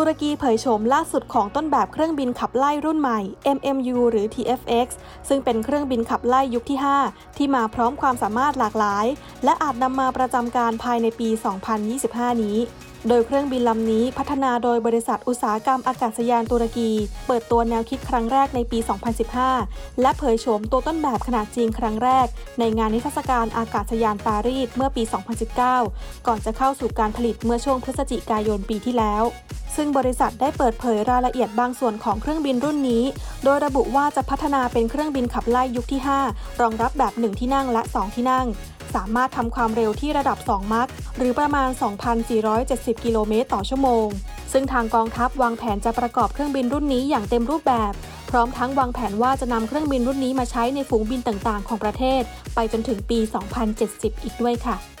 ตุรกีเผยโฉมล่าสุดของต้นแบบเครื่องบินขับไล่รุ่นใหม่ MMU หรือ TFX ซึ่งเป็นเครื่องบินขับไล่ยุคที่ 5 ที่มาพร้อมความสามารถหลากหลาย และอาจนำมาประจำการภายในปี 2025 นี้ โดยเครื่องบินลำนี้พัฒนาโดยบริษัทอุตสาหกรรมอากาศยานตุรกี เปิดตัวแนวคิดครั้งแรกในปี 2015 และเผยโฉมตัวต้นแบบขนาดจริงครั้งแรก ในงานนิทรรศการอากาศยานปารีสเมื่อปี 2019 ก่อนจะเข้าสู่การผลิตเมื่อช่วงพฤศจิกายนปีที่แล้ว ซึ่งบริษัทได้เปิดเผยรายละเอียดบางส่วนของเครื่องบินรุ่นนี้ โดยระบุว่าจะพัฒนาเป็นเครื่องบินขับไล่ยุคที่ 5 รองรับแบบ 1 ที่นั่งและ 2 ที่นั่ง สามารถทำความเร็วที่ระดับ 2 มัคหรือประมาณ 2,470 กิโลเมตรต่อชั่วโมง ซึ่งทางกองทัพวางแผนจะประกอบเครื่องบินรุ่นนี้อย่างเต็มรูปแบบ พร้อมทั้งวางแผนว่าจะนำเครื่องบินรุ่นนี้มาใช้ในฝูงบินต่างๆ ของประเทศ ไปจนถึงปี 2070 อีกด้วยค่ะ